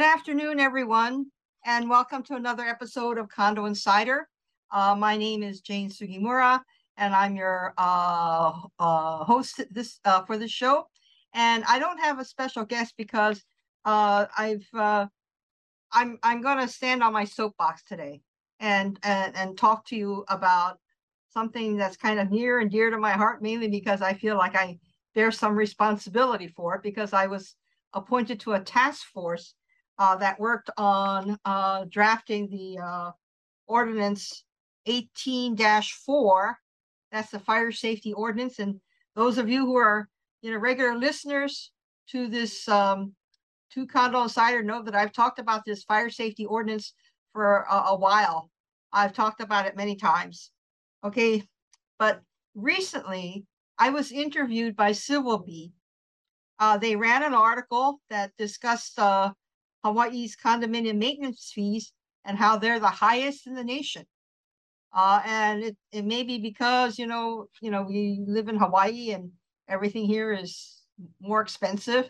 Good afternoon, everyone, and welcome to another episode of Condo Insider. Uh, my name is Jane Sugimura, and I'm your uh, uh, host this uh, for this show. And I don't have a special guest because uh, I've uh, I'm I'm going to stand on my soapbox today and, and and talk to you about something that's kind of near and dear to my heart, mainly because I feel like I bear some responsibility for it because I was appointed to a task force uh, that worked on uh, drafting the uh, ordinance 18-4. That's the fire safety ordinance. And those of you who are you know regular listeners to this um, to Condo Insider know that I've talked about this fire safety ordinance for a, a while. I've talked about it many times. Okay, but recently I was interviewed by Civil Beat. Uh, they ran an article that discussed uh, Hawaii's condominium maintenance fees and how they're the highest in the nation. Uh, and it, it may be because, you know, you know, we live in Hawaii and everything here is more expensive.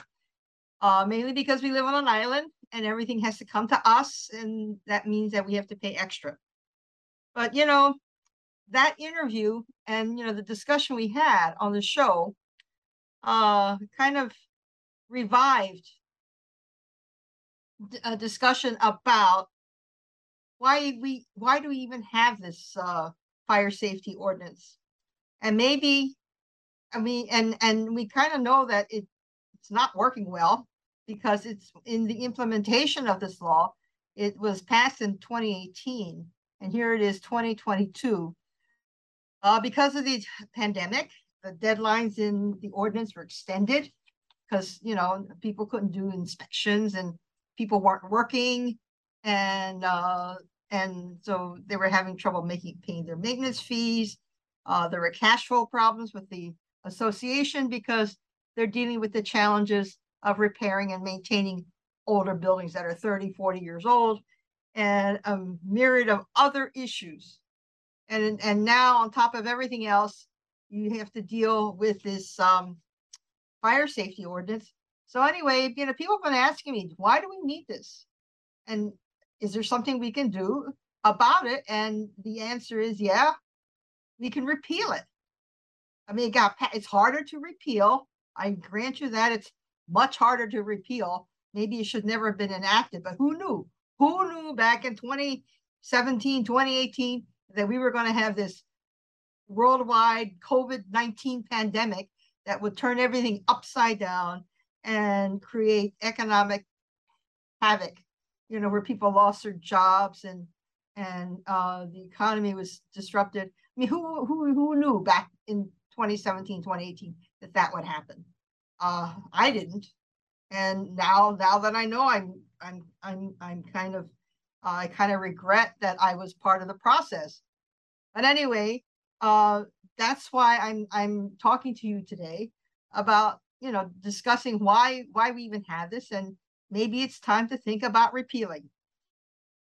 Uh, mainly because we live on an island and everything has to come to us. And that means that we have to pay extra. But, you know, that interview and, you know, the discussion we had on the show uh, kind of revived a discussion about why we why do we even have this uh, fire safety ordinance? And maybe i mean and and we kind of know that it it's not working well because it's in the implementation of this law it was passed in 2018 and here it is 2022 uh, because of the pandemic the deadlines in the ordinance were extended because you know people couldn't do inspections and people weren't working and uh, and so they were having trouble making paying their maintenance fees. Uh, there were cash flow problems with the association because they're dealing with the challenges of repairing and maintaining older buildings that are 30, 40 years old and a myriad of other issues. And, and now on top of everything else, you have to deal with this um, fire safety ordinance so anyway, you know, people have been asking me, why do we need this? And is there something we can do about it? And the answer is, yeah, we can repeal it. I mean, it got it's harder to repeal. I grant you that it's much harder to repeal. Maybe it should never have been enacted, but who knew? Who knew back in 2017, 2018 that we were going to have this worldwide COVID 19 pandemic that would turn everything upside down and create economic havoc, you know, where people lost their jobs and and uh, the economy was disrupted. I mean, who who who knew back in 2017, 2018 that that would happen? Uh, I didn't, and now now that I know, I'm I'm I'm I'm kind of uh, I kind of regret that I was part of the process. But anyway, uh, that's why I'm I'm talking to you today about you know, discussing why why we even have this, and maybe it's time to think about repealing.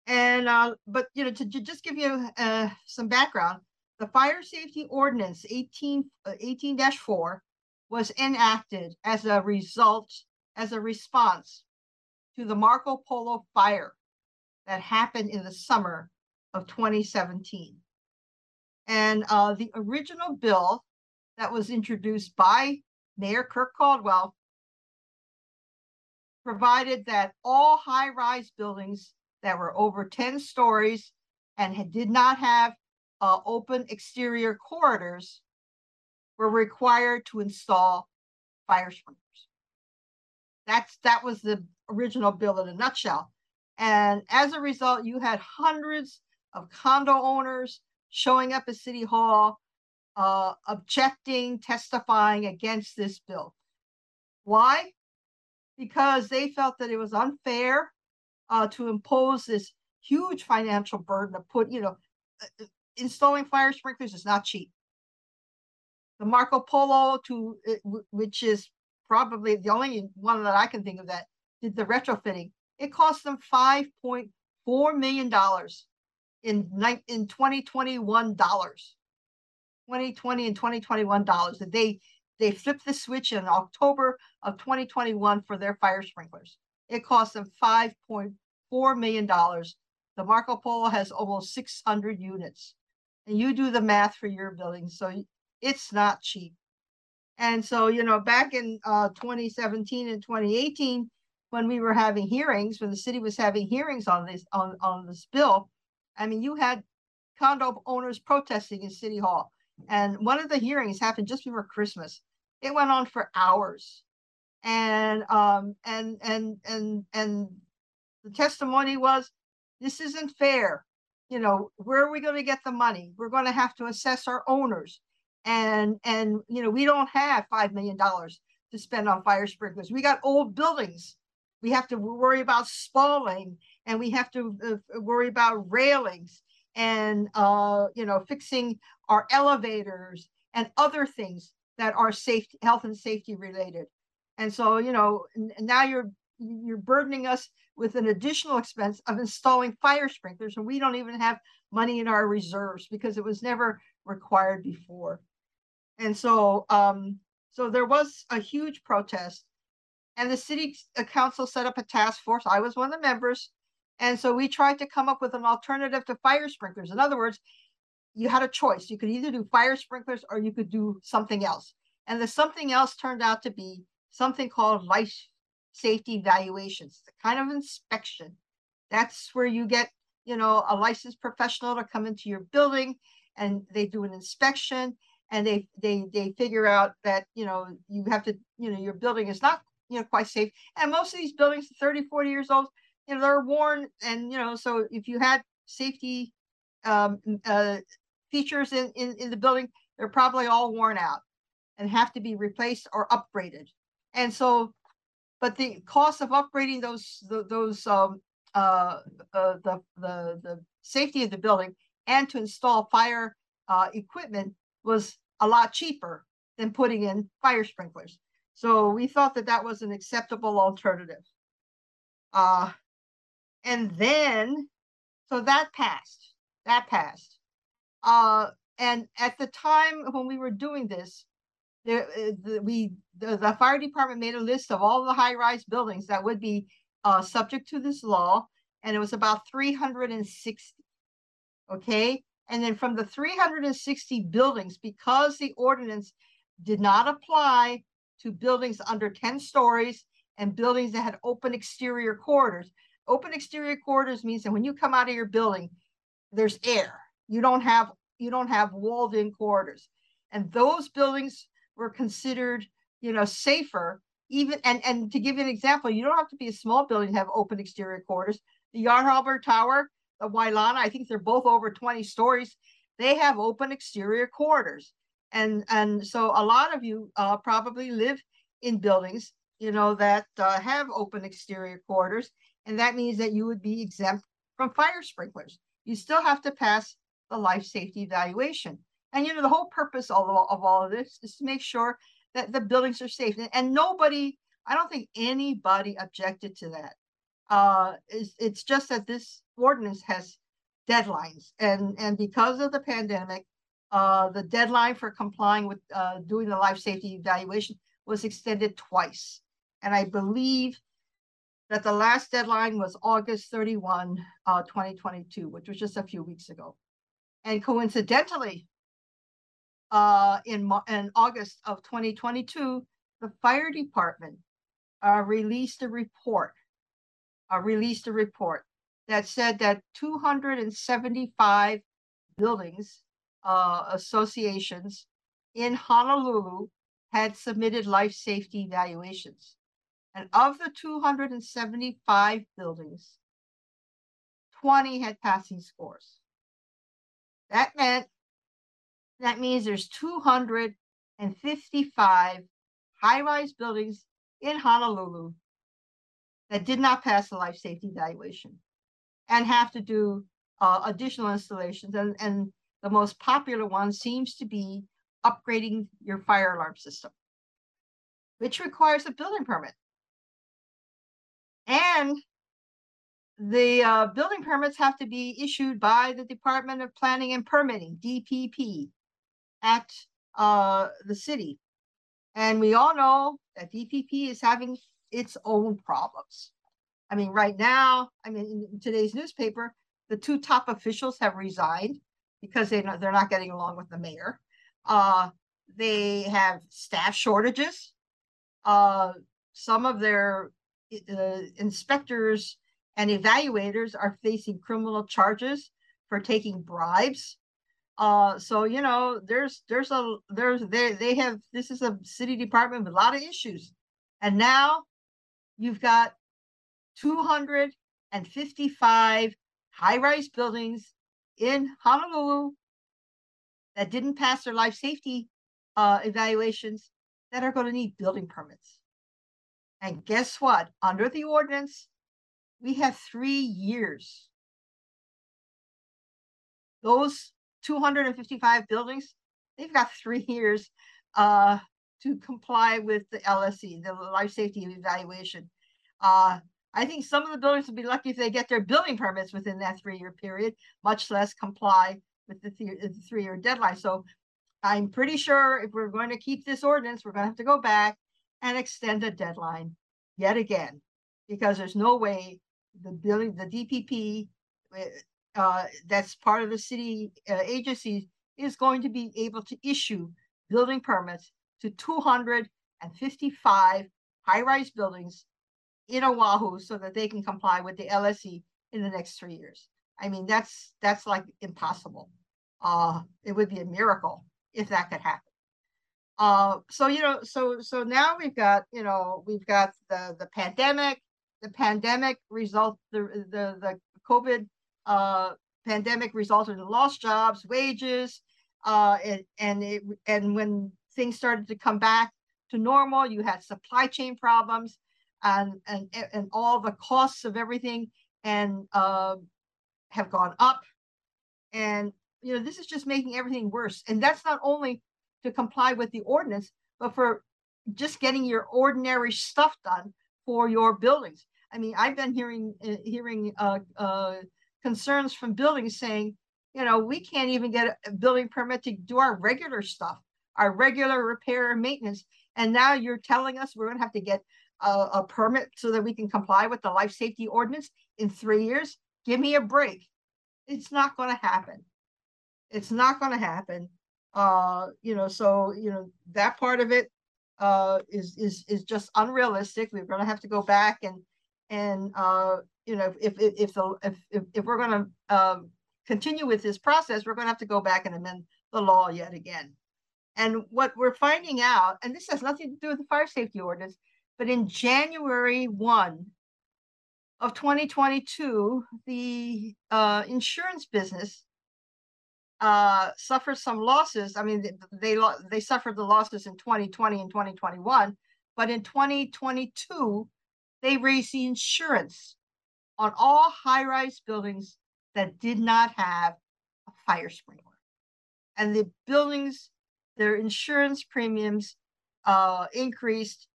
And uh, but you know, to, to just give you uh, some background, the Fire Safety Ordinance 18 uh, 18-4 was enacted as a result as a response to the Marco Polo fire that happened in the summer of 2017. And uh, the original bill that was introduced by Mayor Kirk Caldwell provided that all high rise buildings that were over 10 stories and had, did not have uh, open exterior corridors were required to install fire sprinklers. That's that was the original bill in a nutshell. And as a result, you had hundreds of condo owners showing up at City Hall uh, objecting, testifying against this bill. Why? Because they felt that it was unfair uh, to impose this huge financial burden to put, you know, uh, uh, installing fire sprinklers is not cheap. The Marco Polo, to which is probably the only one that I can think of that did the retrofitting, it cost them five point four million dollars in in 2021 dollars. 2020 and 2021 dollars that they they flipped the switch in October of 2021 for their fire sprinklers. It cost them five point four million dollars. The Marco Polo has almost six hundred units. And you do the math for your building, so it's not cheap. And so, you know, back in uh, 2017 and 2018, when we were having hearings, when the city was having hearings on this on, on this bill, I mean, you had condo owners protesting in City Hall. And one of the hearings happened just before Christmas. It went on for hours. And um and and and and the testimony was this isn't fair. You know, where are we going to get the money? We're going to have to assess our owners. And and you know, we don't have five million dollars to spend on fire sprinklers. We got old buildings. We have to worry about spalling and we have to uh, worry about railings and uh, you know fixing our elevators and other things that are safety health and safety related. And so you know now you're you're burdening us with an additional expense of installing fire sprinklers and we don't even have money in our reserves because it was never required before. And so um so there was a huge protest and the city council set up a task force. I was one of the members and so we tried to come up with an alternative to fire sprinklers. In other words, you had a choice. You could either do fire sprinklers or you could do something else. And the something else turned out to be something called life safety evaluations, the kind of inspection. That's where you get, you know, a licensed professional to come into your building and they do an inspection and they they they figure out that, you know, you have to, you know, your building is not, you know, quite safe. And most of these buildings 30, 40 years old, you know they're worn and you know so if you had safety um, uh, features in, in in the building they're probably all worn out and have to be replaced or upgraded and so but the cost of upgrading those those um, uh, uh, the the the safety of the building and to install fire uh, equipment was a lot cheaper than putting in fire sprinklers. So we thought that that was an acceptable alternative. Uh, and then so that passed that passed uh and at the time when we were doing this there uh, the, we the, the, fire department made a list of all the high-rise buildings that would be uh, subject to this law and it was about 360 okay and then from the 360 buildings because the ordinance did not apply to buildings under 10 stories and buildings that had open exterior corridors Open exterior corridors means that when you come out of your building, there's air. You don't have you don't have walled in corridors. And those buildings were considered, you know, safer. Even and and to give you an example, you don't have to be a small building to have open exterior corridors. The Yacht Harbor Tower, the Wailana, I think they're both over 20 stories. They have open exterior corridors. And and so a lot of you uh, probably live in buildings, you know, that uh, have open exterior corridors. And that means that you would be exempt from fire sprinklers. You still have to pass the life safety evaluation. And you know, the whole purpose of, of all of this is to make sure that the buildings are safe. And, and nobody, I don't think anybody objected to that. Uh, it's, it's just that this ordinance has deadlines. And, and because of the pandemic, uh, the deadline for complying with uh, doing the life safety evaluation was extended twice. And I believe that the last deadline was August 31, uh, 2022, which was just a few weeks ago. And coincidentally, uh, in, in August of 2022, the fire department uh, released a report, uh, released a report that said that 275 buildings, uh, associations in Honolulu had submitted life safety evaluations. And of the 275 buildings, 20 had passing scores. That meant that means there's 255 high-rise buildings in Honolulu that did not pass the life safety evaluation and have to do uh, additional installations. And, and the most popular one seems to be upgrading your fire alarm system, which requires a building permit. And the uh, building permits have to be issued by the Department of Planning and Permitting, DPP, at uh, the city. And we all know that DPP is having its own problems. I mean, right now, I mean, in today's newspaper, the two top officials have resigned because they they're not getting along with the mayor. Uh, they have staff shortages. Uh, some of their uh, inspectors and evaluators are facing criminal charges for taking bribes. Uh, so you know, there's there's a there's they they have this is a city department with a lot of issues, and now you've got 255 high-rise buildings in Honolulu that didn't pass their life safety uh, evaluations that are going to need building permits. And guess what? Under the ordinance, we have three years. Those 255 buildings, they've got three years uh, to comply with the LSE, the life safety evaluation. Uh, I think some of the buildings will be lucky if they get their building permits within that three-year period, much less comply with the, th the three-year deadline. So I'm pretty sure if we're going to keep this ordinance, we're going to have to go back and extend the deadline yet again, because there's no way the building, the DPP, eh, uh, that's part of the city uh, agencies is going to be able to issue building permits to 255 high-rise buildings in Oahu so that they can comply with the LSE in the next three years. I mean, that's that's like impossible. Uh, it would be a miracle if that could happen. Uh, so you know, so so now we've got you know we've got the the pandemic. The pandemic result the the the COVID uh, pandemic resulted in lost jobs, wages, uh, and and it, and when things started to come back to normal, you had supply chain problems and and and all the costs of everything and uh, have gone up. And you know this is just making everything worse. And that's not only to comply with the ordinance but for just getting your ordinary stuff done for your buildings i mean i've been hearing uh, hearing uh, uh, concerns from buildings saying you know we can't even get a building permit to do our regular stuff our regular repair and maintenance and now you're telling us we're going to have to get a, a permit so that we can comply with the life safety ordinance in three years? Give me a break. It's not going to happen. It's not going to happen. Uh, you know, so you know that part of it uh, is is is just unrealistic. We're going to have to go back and and uh, you know if if if the if if, if we're going to um, continue with this process, we're going to have to go back and amend the law yet again. And what we're finding out, and this has nothing to do with the fire safety ordinance, but in January 1 of 2022, the uh, insurance business uh, suffered some losses. I mean, they, they, suffered the losses in 2020 and 2021, but in 2022, they raised the insurance on all high-rise buildings that did not have a fire sprinkler. And the buildings, their insurance premiums uh, increased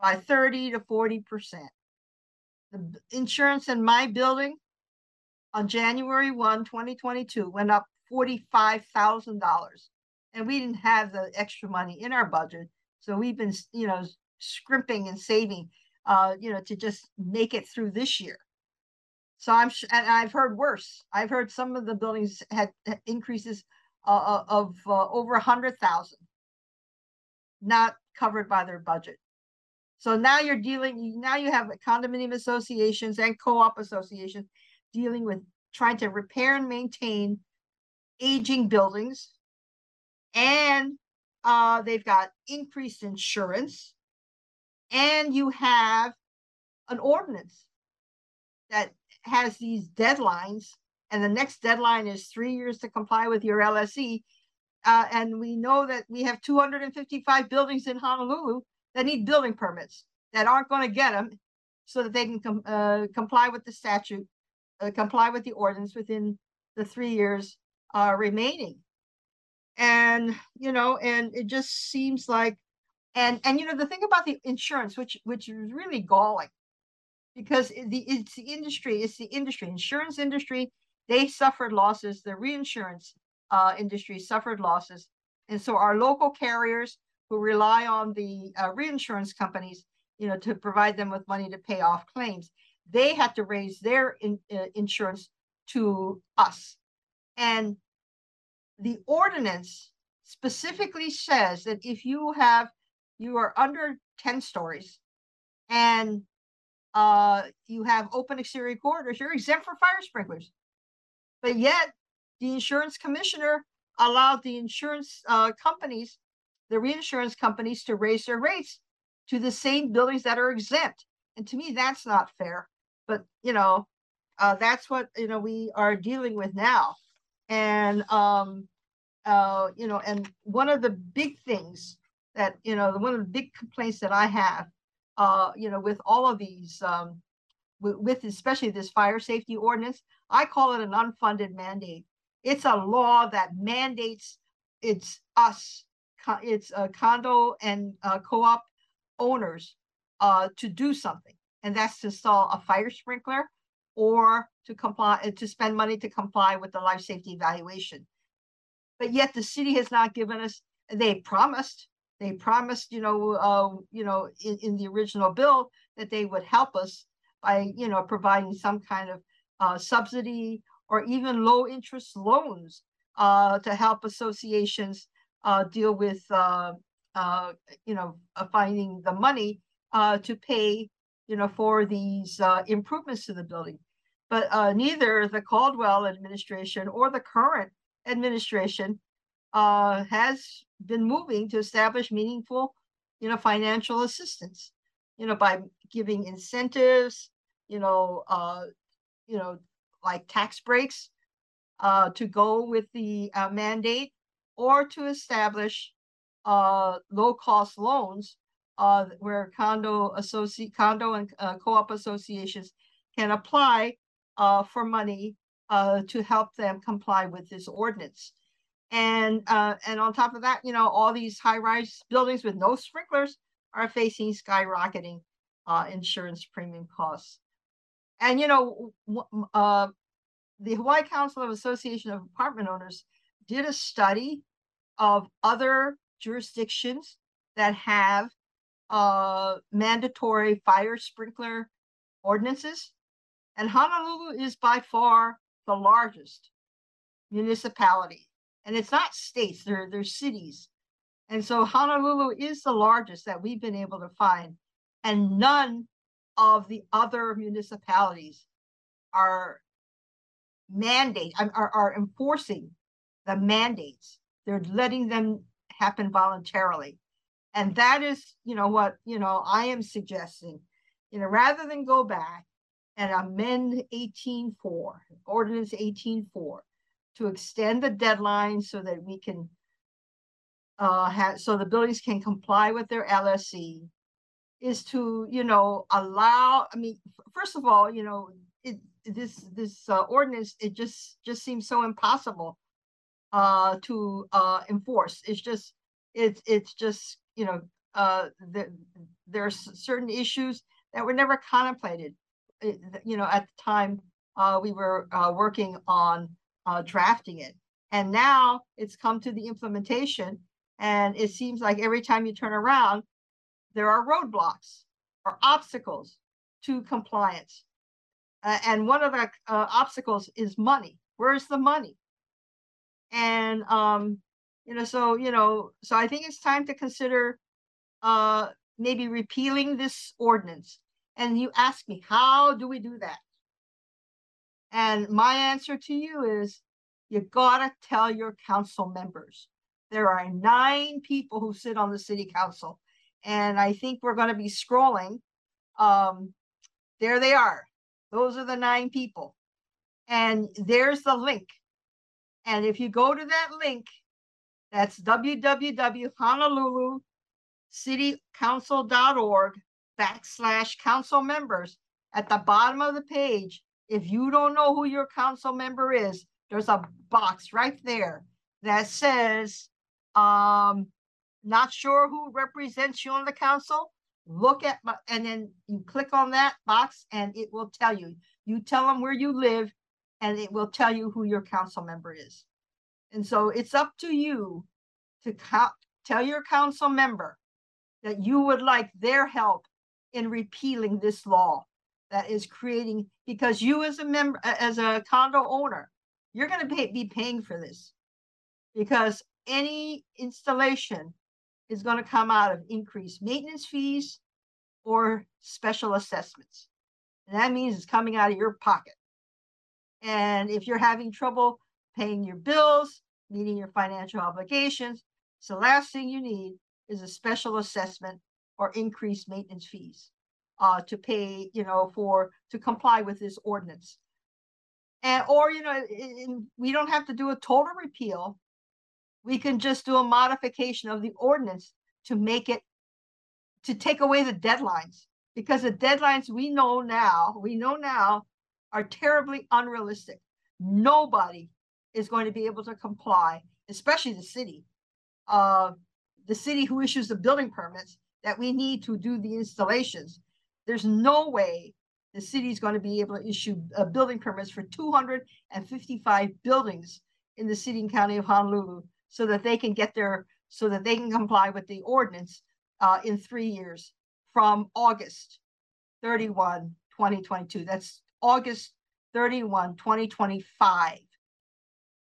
by 30 to 40%. The insurance in my building on January 1, 2022 went up $45,000. And we didn't have the extra money in our budget. So we've been, you know, scrimping and saving, uh, you know, to just make it through this year. So I'm, and I've heard worse. I've heard some of the buildings had increases uh, uh of uh, over a hundred thousand, not covered by their budget. So now you're dealing, now you have condominium associations and co-op associations dealing with trying to repair and maintain aging buildings. And uh, they've got increased insurance. And you have an ordinance that has these deadlines. And the next deadline is three years to comply with your LSE. Uh, and we know that we have 255 buildings in Honolulu that need building permits that aren't going to get them so that they can com uh, comply with the statute, uh, comply with the ordinance within the three years uh, remaining. And, you know, and it just seems like, and, and, you know, the thing about the insurance, which, which is really galling because the, it's the industry, it's the industry, insurance industry, they suffered losses, the reinsurance uh, industry suffered losses. And so our local carriers who rely on the uh, reinsurance companies, you know, to provide them with money to pay off claims. they had to raise their in, uh, insurance to us. And the ordinance specifically says that if you have, you are under ten stories and uh, you have open exterior corridors, you're exempt for fire sprinklers. But yet, the insurance commissioner allowed the insurance uh, companies, the reinsurance companies, to raise their rates to the same buildings that are exempt. And to me, that's not fair. But you know, uh, that's what you know we are dealing with now. And um, uh, you know, and one of the big things that you know, one of the big complaints that I have, uh, you know, with all of these, um, with, with especially this fire safety ordinance, I call it an unfunded mandate. It's a law that mandates it's us, it's a condo and uh, co-op owners uh, to do something, and that's to install a fire sprinkler or to comply to spend money to comply with the life safety evaluation but yet the city has not given us, they promised, they promised, you know, uh, you know, in, in the original bill that they would help us by, you know, providing some kind of uh, subsidy or even low interest loans uh, to help associations uh, deal with, uh, uh, you know, uh, finding the money uh, to pay, you know, for these uh, improvements to the building. But uh, neither the Caldwell administration or the current administration uh, has been moving to establish meaningful, you know, financial assistance, you know, by giving incentives, you know, uh, you know, like tax breaks uh, to go with the uh, mandate or to establish uh, low cost loans uh, where condo associate condo and uh, co-op associations can apply uh, for money uh, to help them comply with this ordinance. And uh, and on top of that, you know, all these high-rise buildings with no sprinklers are facing skyrocketing uh, insurance premium costs. And you know, uh, the Hawaii Council of Association of Apartment Owners did a study of other jurisdictions that have uh, mandatory fire sprinkler ordinances. And Honolulu is by far the largest municipality. And it's not states, they're, they're cities. And so Honolulu is the largest that we've been able to find. And none of the other municipalities are mandate are, are enforcing the mandates. They're letting them happen voluntarily. And that is, you know, what, you know, I am suggesting, you know, rather than go back and amend 18.4, Ordinance 18.4, to extend the deadline so that we can uh, have, so the buildings can comply with their LSE, is to, you know, allow, I mean, first of all, you know, it, this this uh, ordinance, it just just seems so impossible uh, to uh, enforce. It's just, it's it's just, you know, uh, the, there's certain issues that were never contemplated you know, at the time uh, we were uh, working on uh, drafting it. And now it's come to the implementation, and it seems like every time you turn around, there are roadblocks or obstacles to compliance. Uh, and one of the uh, obstacles is money. Where's the money? And um, you know, so you know, so I think it's time to consider uh, maybe repealing this ordinance and you ask me, how do we do that? And my answer to you is you gotta tell your council members. There are nine people who sit on the city council. And I think we're gonna be scrolling. Um, there they are. Those are the nine people. And there's the link. And if you go to that link, that's www.honolulucitycouncil.org backslash council members at the bottom of the page. If you don't know who your council member is, there's a box right there that says, um, not sure who represents you on the council. Look at my, and then you click on that box and it will tell you. You tell them where you live and it will tell you who your council member is. And so it's up to you to tell your council member that you would like their help in repealing this law that is creating, because you as a member, as a condo owner, you're gonna pay, be paying for this. Because any installation is gonna come out of increased maintenance fees or special assessments. And that means it's coming out of your pocket. And if you're having trouble paying your bills, meeting your financial obligations, so the last thing you need is a special assessment or increased maintenance fees uh, to pay, you know, for to comply with this ordinance. And or you know, in, we don't have to do a total repeal. We can just do a modification of the ordinance to make it to take away the deadlines because the deadlines we know now, we know now are terribly unrealistic. Nobody is going to be able to comply, especially the city. Uh, the city who issues the building permits that we need to do the installations. There's no way the city is going to be able to issue uh, building permits for 255 buildings in the city and county of Honolulu so that they can get their so that they can comply with the ordinance uh, in three years from August 31, 2022. That's August 31, 2025.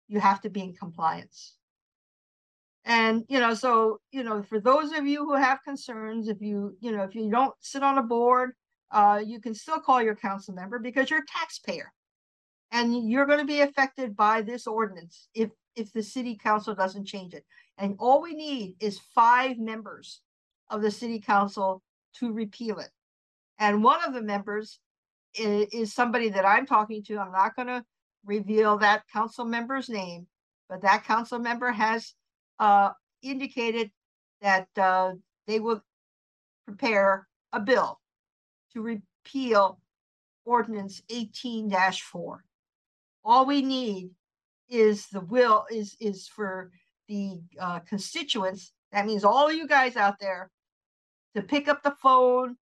You have to be in compliance. And, you know, so, you know, for those of you who have concerns, if you, you know, if you don't sit on a board, uh, you can still call your council member because you're a taxpayer. And you're going to be affected by this ordinance if if the city council doesn't change it. And all we need is five members of the city council to repeal it. And one of the members is, is somebody that I'm talking to. I'm not going to reveal that council member's name, but that council member has uh, indicated that uh, they will prepare a bill to repeal ordinance 18-4. All we need is the will is is for the uh, constituents. That means all you guys out there to pick up the phone,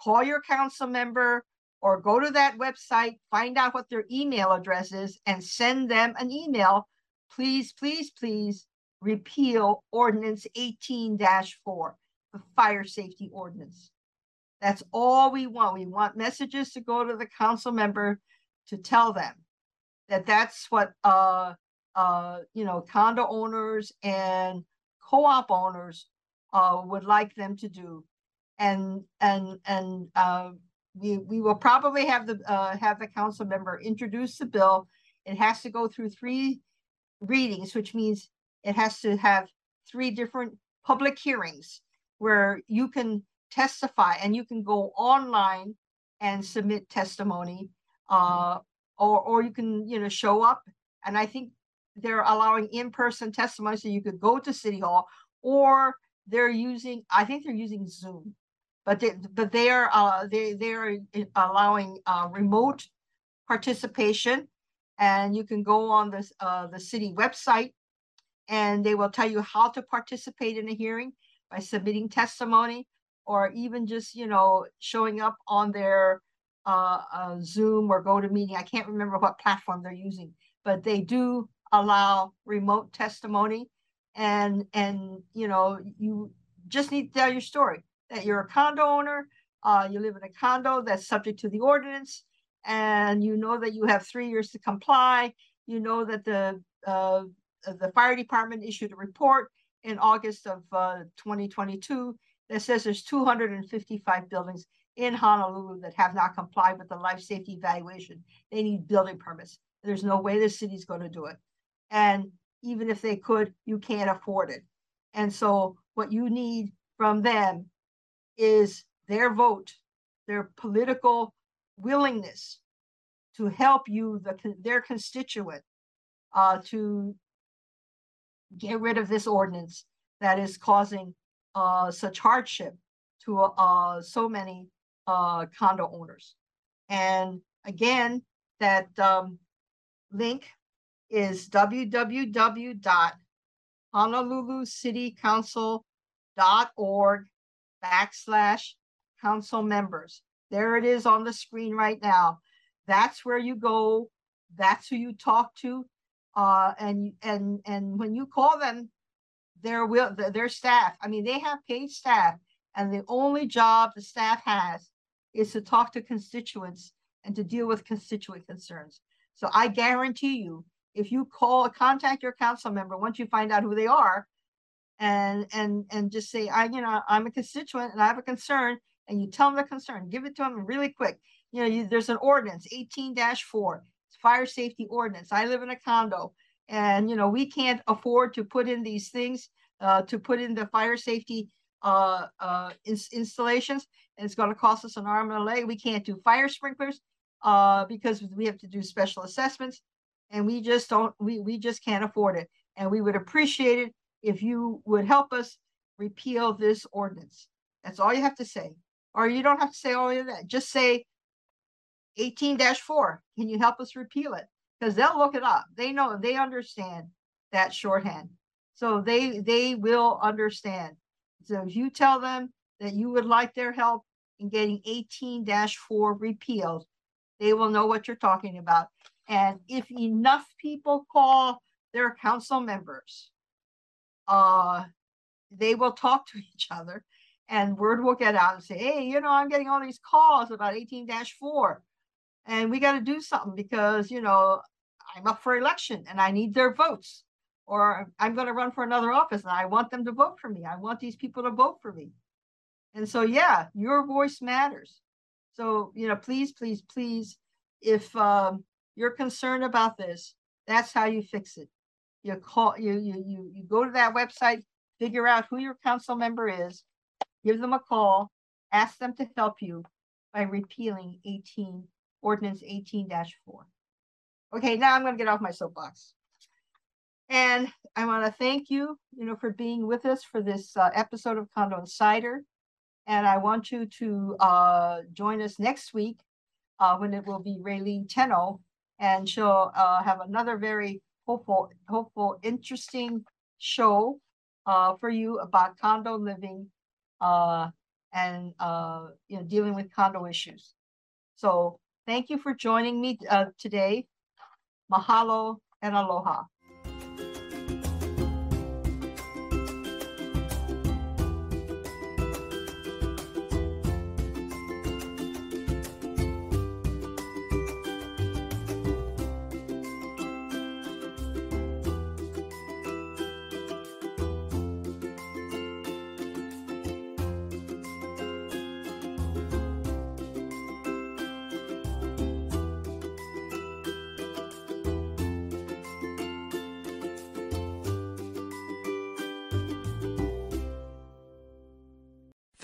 call your council member, or go to that website, find out what their email address is, and send them an email. Please, please, please repeal ordinance 18 4, the fire safety ordinance. That's all we want. We want messages to go to the council member to tell them that that's what uh uh you know condo owners and co-op owners uh would like them to do and and and uh we we will probably have the uh have the council member introduce the bill it has to go through three readings which means it has to have three different public hearings where you can testify and you can go online and submit testimony uh, or or you can you know show up. And i think they're allowing in-person testimony so you could go to city hall or they're using i think they're using zoom but they but they are uh, they they're allowing uh, remote participation. And you can go on this uh, the city website and they will tell you how to participate in a hearing by submitting testimony or even just you know showing up on their uh, uh, Zoom or GoToMeeting. I can't remember what platform they're using, but they do allow remote testimony, and and you know you just need to tell your story that you're a condo owner, uh, you live in a condo that's subject to the ordinance, and you know that you have three years to comply. You know that the uh, the fire department issued a report in August of uh, 2022 that says there's 255 buildings in Honolulu that have not complied with the life safety evaluation. They need building permits. There's no way the city's going to do it. And even if they could, you can't afford it. And so what you need from them is their vote, their political willingness to help you, the, their constituent, uh, to get rid of this ordinance that is causing uh, such hardship to uh, so many uh, condo owners. And again, that um, link is www.honolulucitycouncil.org backslash council members. There it is on the screen right now. That's where you go. That's who you talk to. Uh, and and and when you call them, their will their staff. I mean, they have paid staff, and the only job the staff has is to talk to constituents and to deal with constituent concerns. So I guarantee you, if you call, contact your council member, once you find out who they are, and and and just say, I, you know, I'm a constituent and I have a concern, and you tell them the concern, give it to them really quick. You know, you, there's an ordinance, 18-4, fire safety ordinance. I live in a condo, and you know, we can't afford to put in these things, uh, to put in the fire safety uh, uh, ins installations, and it's going to cost us an arm and a leg. We can't do fire sprinklers uh, because we have to do special assessments, and we just don't. We we just can't afford it. And we would appreciate it if you would help us repeal this ordinance. That's all you have to say, or you don't have to say all of that. Just say 18-4. Can you help us repeal it? Because they'll look it up. They know. They understand that shorthand. So they they will understand. So if you tell them that you would like their help in getting 18-4 repealed, they will know what you're talking about. And if enough people call their council members, uh, they will talk to each other and word will get out and say, hey, you know, I'm getting all these calls about 18-4 and we got to do something because, you know, I'm up for election and I need their votes or I'm going to run for another office and I want them to vote for me. I want these people to vote for me. And so, yeah, your voice matters. So, you know, please, please, please, if um, you're concerned about this, that's how you fix it. You call, you, you, you, you go to that website, figure out who your council member is, give them a call, ask them to help you by repealing 18, ordinance 18-4. Okay, now I'm going to get off my soapbox. And I want to thank you, you know, for being with us for this uh, episode of Condo Insider. And I want you to uh, join us next week uh, when it will be Raylene Tenno, and she'll uh, have another very hopeful, hopeful, interesting show uh, for you about condo living uh, and you know dealing with condo issues. So thank you for joining me uh, today. Mahalo and aloha.